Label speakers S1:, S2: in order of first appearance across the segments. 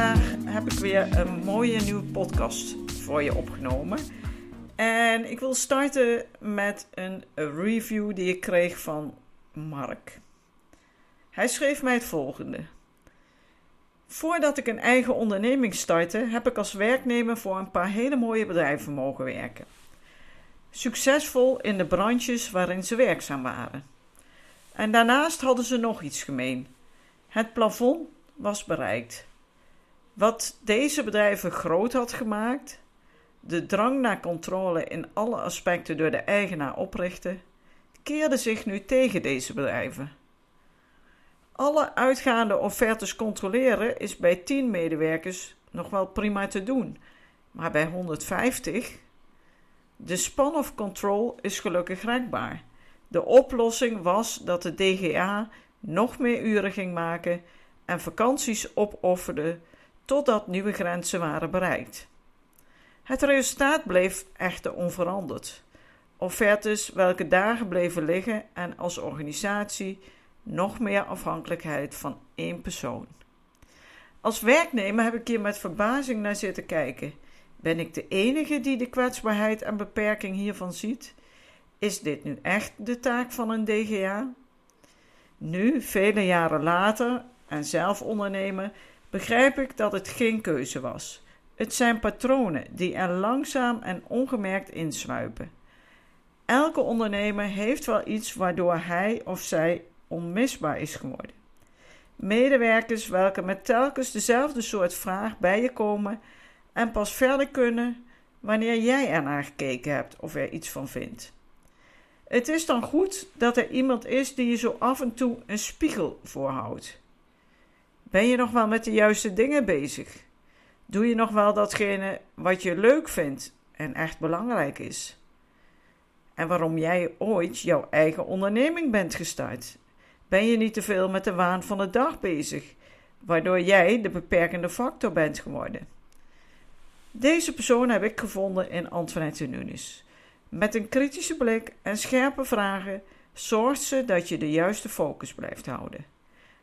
S1: Vandaag heb ik weer een mooie nieuwe podcast voor je opgenomen. En ik wil starten met een review die ik kreeg van Mark. Hij schreef mij het volgende. Voordat ik een eigen onderneming startte, heb ik als werknemer voor een paar hele mooie bedrijven mogen werken. Succesvol in de branches waarin ze werkzaam waren. En daarnaast hadden ze nog iets gemeen. Het plafond was bereikt. Wat deze bedrijven groot had gemaakt, de drang naar controle in alle aspecten door de eigenaar oprichtte, keerde zich nu tegen deze bedrijven. Alle uitgaande offertes controleren is bij 10 medewerkers nog wel prima te doen, maar bij 150? De span of control is gelukkig rekbaar. De oplossing was dat de DGA nog meer uren ging maken en vakanties opofferde totdat nieuwe grenzen waren bereikt. Het resultaat bleef echter onveranderd. Offertes welke dagen bleven liggen en als organisatie nog meer afhankelijkheid van één persoon. Als werknemer heb ik hier met verbazing naar zitten kijken. Ben ik de enige die de kwetsbaarheid en beperking hiervan ziet? Is dit nu echt de taak van een DGA? Nu, vele jaren later en zelf ondernemen, begrijp ik dat het geen keuze was. Het zijn patronen die er langzaam en ongemerkt insluipen. Elke ondernemer heeft wel iets waardoor hij of zij onmisbaar is geworden. Medewerkers welke met telkens dezelfde soort vraag bij je komen en pas verder kunnen wanneer jij ernaar gekeken hebt of er iets van vindt. Het is dan goed dat er iemand is die je zo af en toe een spiegel voorhoudt. Ben je nog wel met de juiste dingen bezig? Doe je nog wel datgene wat je leuk vindt en echt belangrijk is? En waarom jij ooit jouw eigen onderneming bent gestart ben je niet te veel met de waan van de dag bezig, waardoor jij de beperkende factor bent geworden. Deze persoon heb ik gevonden in Antoinette Nunes. Met een kritische blik en scherpe vragen zorgt ze dat je de juiste focus blijft houden.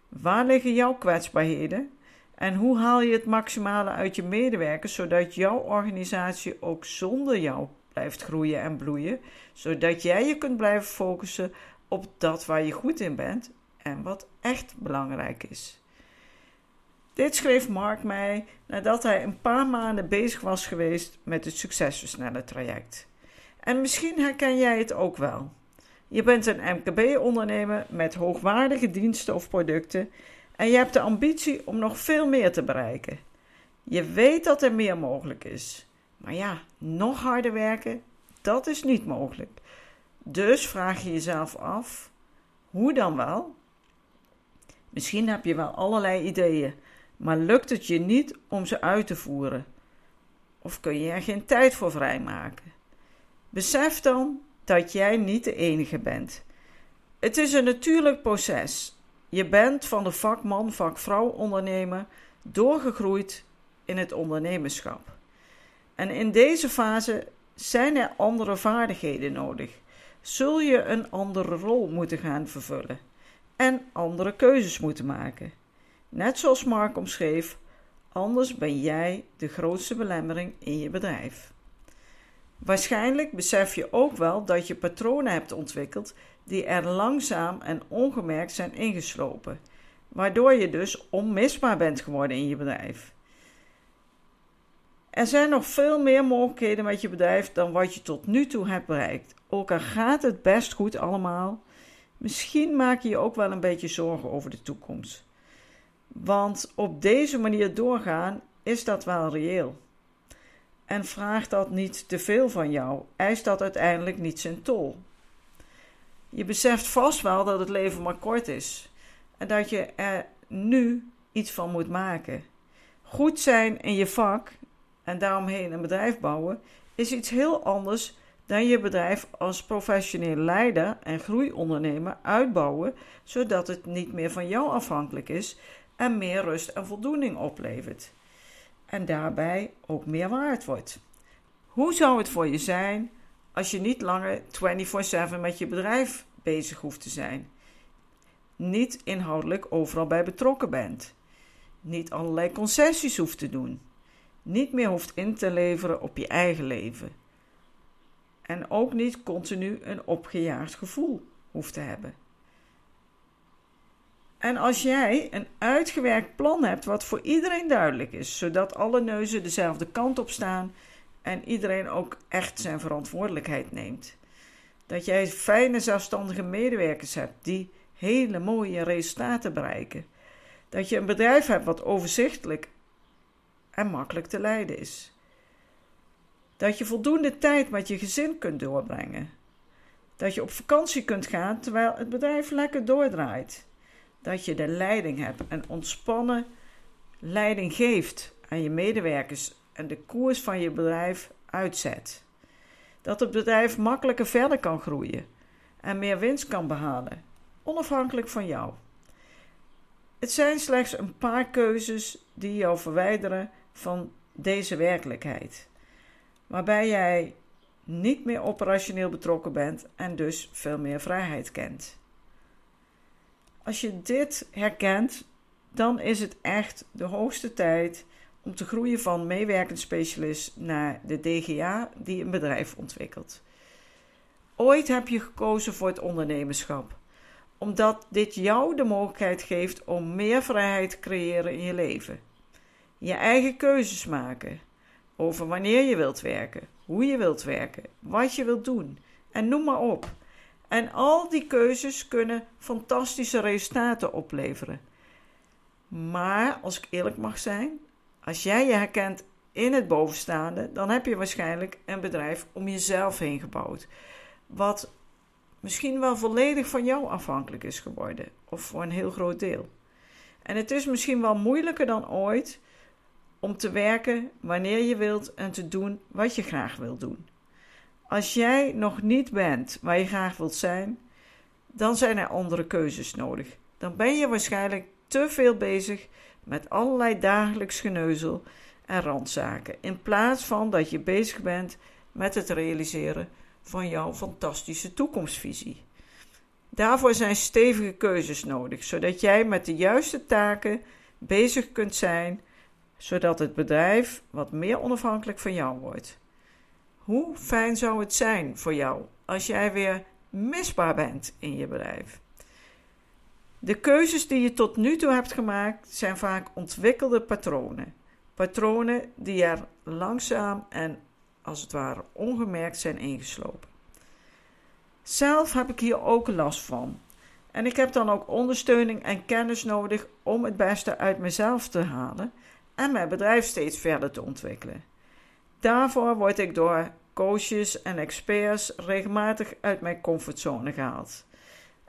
S1: Waar liggen jouw kwetsbaarheden en hoe haal je het maximale uit je medewerkers zodat jouw organisatie ook zonder jou blijft groeien en bloeien, zodat jij je kunt blijven focussen op dat waar je goed in bent en wat echt belangrijk is. Dit schreef Mark mij nadat hij een paar maanden bezig was geweest met het Succesversneller traject. En misschien herken jij het ook wel. Je bent een MKB-ondernemer met hoogwaardige diensten of producten en je hebt de ambitie om nog veel meer te bereiken. Je weet dat er meer mogelijk is. Maar ja, nog harder werken, dat is niet mogelijk. Dus vraag je jezelf af: hoe dan wel? Misschien heb je wel allerlei ideeën, maar lukt het je niet om ze uit te voeren? Of kun je er geen tijd voor vrijmaken? Besef dan dat jij niet de enige bent. Het is een natuurlijk proces. Je bent van de vakman, vakvrouw, ondernemer doorgegroeid in het ondernemerschap. En in deze fase zijn er andere vaardigheden nodig. Zul je een andere rol moeten gaan vervullen en andere keuzes moeten maken. Net zoals Mark omschreef, anders ben jij de grootste belemmering in je bedrijf. Waarschijnlijk besef je ook wel dat je patronen hebt ontwikkeld die er langzaam en ongemerkt zijn ingeslopen, waardoor je dus onmisbaar bent geworden in je bedrijf. Er zijn nog veel meer mogelijkheden met je bedrijf dan wat je tot nu toe hebt bereikt. Ook al gaat het best goed allemaal, Misschien maak je je ook wel een beetje zorgen over de toekomst. Want op deze manier doorgaan is dat wel reëel. En vraagt dat niet te veel van jou, eist dat uiteindelijk niet zijn tol. Je beseft vast wel dat het leven maar kort is. en dat je er nu iets van moet maken. Goed zijn in je vak en daaromheen een bedrijf bouwen is iets heel anders dan je bedrijf als professioneel leider en groeiondernemer uitbouwen, zodat het niet meer van jou afhankelijk is en meer rust en voldoening oplevert. En daarbij ook meer waard wordt. Hoe zou het voor je zijn als je niet langer 24/7 met je bedrijf bezig hoeft te zijn? Niet inhoudelijk overal bij betrokken bent. Niet allerlei concessies hoeft te doen. Niet meer hoeft in te leveren op je eigen leven en ook niet continu een opgejaagd gevoel hoeft te hebben. En als jij een uitgewerkt plan hebt wat voor iedereen duidelijk is, zodat alle neuzen dezelfde kant op staan en iedereen ook echt zijn verantwoordelijkheid neemt. Dat jij fijne zelfstandige medewerkers hebt die hele mooie resultaten bereiken. Dat je een bedrijf hebt wat overzichtelijk en makkelijk te leiden is. Dat je voldoende tijd met je gezin kunt doorbrengen. Dat je op vakantie kunt gaan terwijl het bedrijf lekker doordraait. Dat je de leiding hebt en ontspannen leiding geeft aan je medewerkers en de koers van je bedrijf uitzet. Dat het bedrijf makkelijker verder kan groeien en meer winst kan behalen, onafhankelijk van jou. Het zijn slechts een paar keuzes die jou verwijderen van deze werkelijkheid waarbij jij niet meer operationeel betrokken bent en dus veel meer vrijheid kent. Als je dit herkent, dan is het echt de hoogste tijd om te groeien van meewerkend specialist naar de DGA die een bedrijf ontwikkelt. Ooit heb je gekozen voor het ondernemerschap, omdat dit jou de mogelijkheid geeft om meer vrijheid te creëren in je leven. Je eigen keuzes maken, over wanneer je wilt werken, hoe je wilt werken, wat je wilt doen en noem maar op. En al die keuzes kunnen fantastische resultaten opleveren. Maar als ik eerlijk mag zijn, als jij je herkent in het bovenstaande, dan heb je waarschijnlijk een bedrijf om jezelf heen gebouwd. Wat misschien wel volledig van jou afhankelijk is geworden, of voor een heel groot deel. En het is misschien wel moeilijker dan ooit om te werken wanneer je wilt en te doen wat je graag wilt doen. Als jij nog niet bent waar je graag wilt zijn, dan zijn er andere keuzes nodig. Dan ben je waarschijnlijk te veel bezig met allerlei dagelijks geneuzel en randzaken, in plaats van dat je bezig bent met het realiseren van jouw fantastische toekomstvisie. Daarvoor zijn stevige keuzes nodig, zodat jij met de juiste taken bezig kunt zijn zodat het bedrijf wat meer onafhankelijk van jou wordt. Hoe fijn zou het zijn voor jou als jij weer misbaar bent in je bedrijf? De keuzes die je tot nu toe hebt gemaakt zijn vaak ontwikkelde patronen. Patronen die er langzaam en als het ware ongemerkt zijn ingeslopen. Zelf heb ik hier ook last van. En ik heb dan ook ondersteuning en kennis nodig om het beste uit mezelf te halen en mijn bedrijf steeds verder te ontwikkelen. Daarvoor word ik door coaches en experts regelmatig uit mijn comfortzone gehaald.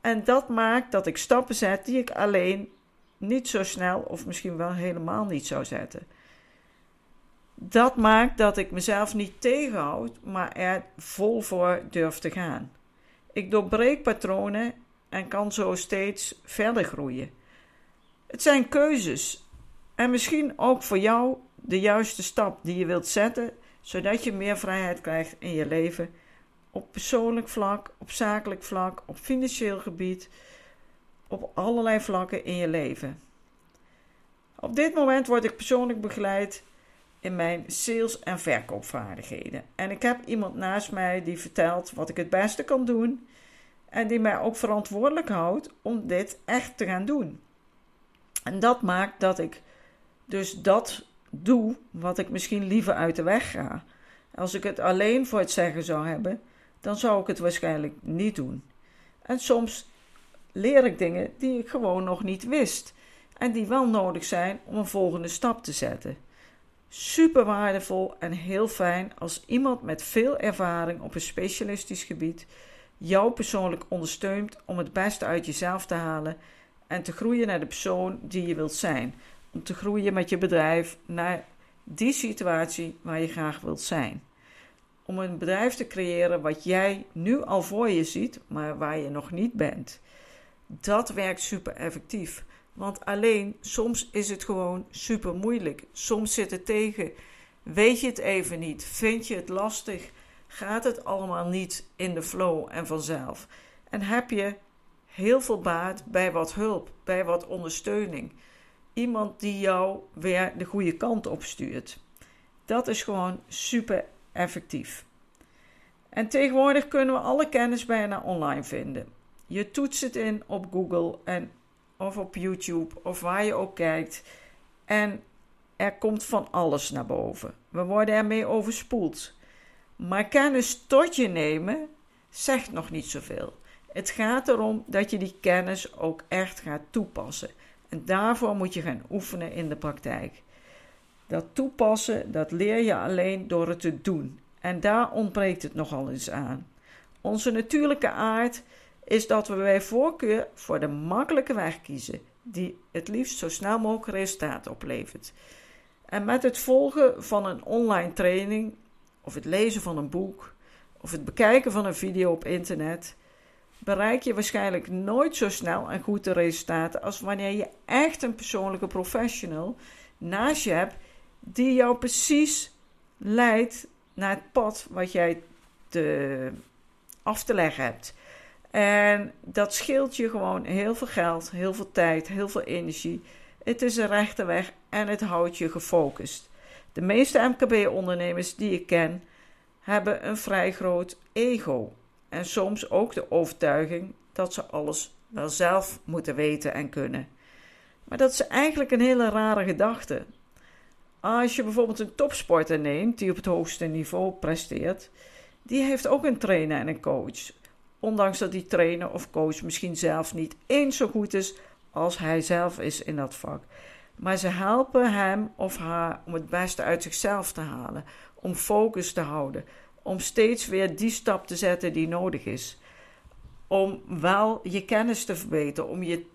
S1: En dat maakt dat ik stappen zet die ik alleen niet zo snel of misschien wel helemaal niet zou zetten. Dat maakt dat ik mezelf niet tegenhoud, maar er vol voor durf te gaan. Ik doorbreek patronen en kan zo steeds verder groeien. Het zijn keuzes en misschien ook voor jou de juiste stap die je wilt zetten, zodat je meer vrijheid krijgt in je leven. Op persoonlijk vlak, op zakelijk vlak, op financieel gebied, op allerlei vlakken in je leven. Op dit moment word ik persoonlijk begeleid in mijn sales- en verkoopvaardigheden. En ik heb iemand naast mij die vertelt wat ik het beste kan doen en die mij ook verantwoordelijk houdt om dit echt te gaan doen. En dat maakt dat ik dus dat doe wat ik misschien liever uit de weg ga. Als ik het alleen voor het zeggen zou hebben, dan zou ik het waarschijnlijk niet doen. En soms leer ik dingen die ik gewoon nog niet wist en die wel nodig zijn om een volgende stap te zetten. Super waardevol en heel fijn als iemand met veel ervaring op een specialistisch gebied jou persoonlijk ondersteunt om het beste uit jezelf te halen en te groeien naar de persoon die je wilt zijn. Te groeien met je bedrijf naar die situatie waar je graag wilt zijn. Om een bedrijf te creëren wat jij nu al voor je ziet, maar waar je nog niet bent. Dat werkt super effectief. Want alleen soms is het gewoon super moeilijk. Soms zit het tegen. Weet je het even niet? Vind je het lastig? Gaat het allemaal niet in de flow en vanzelf? En heb je heel veel baat bij wat hulp, bij wat ondersteuning? Iemand die jou weer de goede kant op stuurt. Dat is gewoon super effectief. En tegenwoordig kunnen we alle kennis bijna online vinden. Je toetst het in op Google en, of op YouTube of waar je ook kijkt. En er komt van alles naar boven. We worden ermee overspoeld. Maar kennis tot je nemen zegt nog niet zoveel. Het gaat erom dat je die kennis ook echt gaat toepassen. En daarvoor moet je gaan oefenen in de praktijk. Dat toepassen, dat leer je alleen door het te doen. En daar ontbreekt het nogal eens aan. Onze natuurlijke aard is dat we bij voorkeur voor de makkelijke weg kiezen, die het liefst zo snel mogelijk resultaat oplevert. En met het volgen van een online training, of het lezen van een boek, of het bekijken van een video op internet, bereik je waarschijnlijk nooit zo snel en goed de resultaten als wanneer je echt een persoonlijke professional naast je hebt die jou precies leidt naar het pad wat jij te, af te leggen hebt. En dat scheelt je gewoon heel veel geld, heel veel tijd, heel veel energie. Het is een rechte weg en het houdt je gefocust. De meeste MKB-ondernemers die ik ken hebben een vrij groot ego. En soms ook de overtuiging dat ze alles wel zelf moeten weten en kunnen. Maar dat is eigenlijk een hele rare gedachte. Als je bijvoorbeeld een topsporter neemt die op het hoogste niveau presteert, die heeft ook een trainer en een coach. Ondanks dat die trainer of coach misschien zelf niet eens zo goed is als hij zelf is in dat vak. Maar ze helpen hem of haar om het beste uit zichzelf te halen, om focus te houden, om steeds weer die stap te zetten die nodig is. Om wel je kennis te verbeteren, om je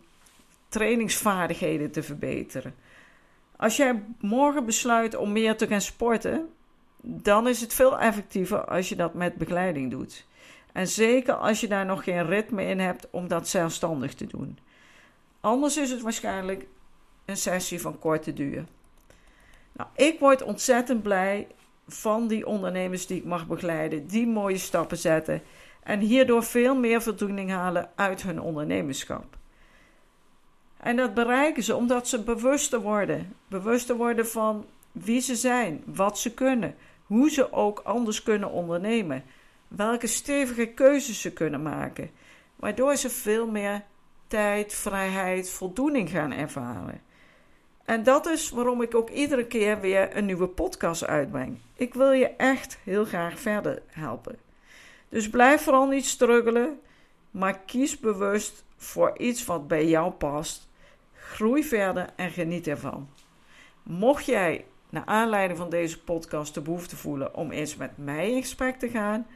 S1: trainingsvaardigheden te verbeteren. Als jij morgen besluit om meer te gaan sporten, dan is het veel effectiever als je dat met begeleiding doet. En zeker als je daar nog geen ritme in hebt om dat zelfstandig te doen. Anders is het waarschijnlijk een sessie van korte duur. Nou, ik word ontzettend blij van die ondernemers die ik mag begeleiden, die mooie stappen zetten en hierdoor veel meer voldoening halen uit hun ondernemerschap. En dat bereiken ze omdat ze bewuster worden. Bewuster worden van wie ze zijn, wat ze kunnen, hoe ze ook anders kunnen ondernemen, welke stevige keuzes ze kunnen maken, waardoor ze veel meer tijd, vrijheid, voldoening gaan ervaren. En dat is waarom ik ook iedere keer weer een nieuwe podcast uitbreng. Ik wil je echt heel graag verder helpen. Dus blijf vooral niet struggelen, maar kies bewust voor iets wat bij jou past. Groei verder en geniet ervan. Mocht jij naar aanleiding van deze podcast de behoefte voelen om eens met mij in gesprek te gaan,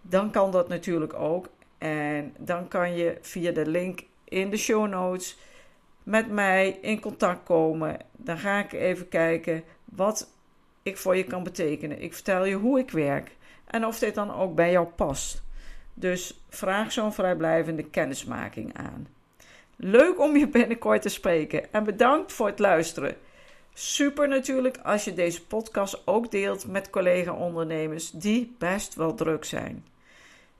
S1: dan kan dat natuurlijk ook. En dan kan je via de link in de show notes met mij in contact komen. Dan ga ik even kijken wat ik voor je kan betekenen. Ik vertel je hoe ik werk en of dit dan ook bij jou past. Dus vraag zo'n vrijblijvende kennismaking aan. Leuk om je binnenkort te spreken en bedankt voor het luisteren. Super natuurlijk als je deze podcast ook deelt met collega-ondernemers die best wel druk zijn.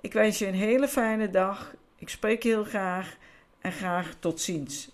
S1: Ik wens je een hele fijne dag. Ik spreek je heel graag en graag tot ziens.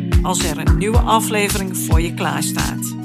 S1: als er een nieuwe aflevering voor je klaar staat.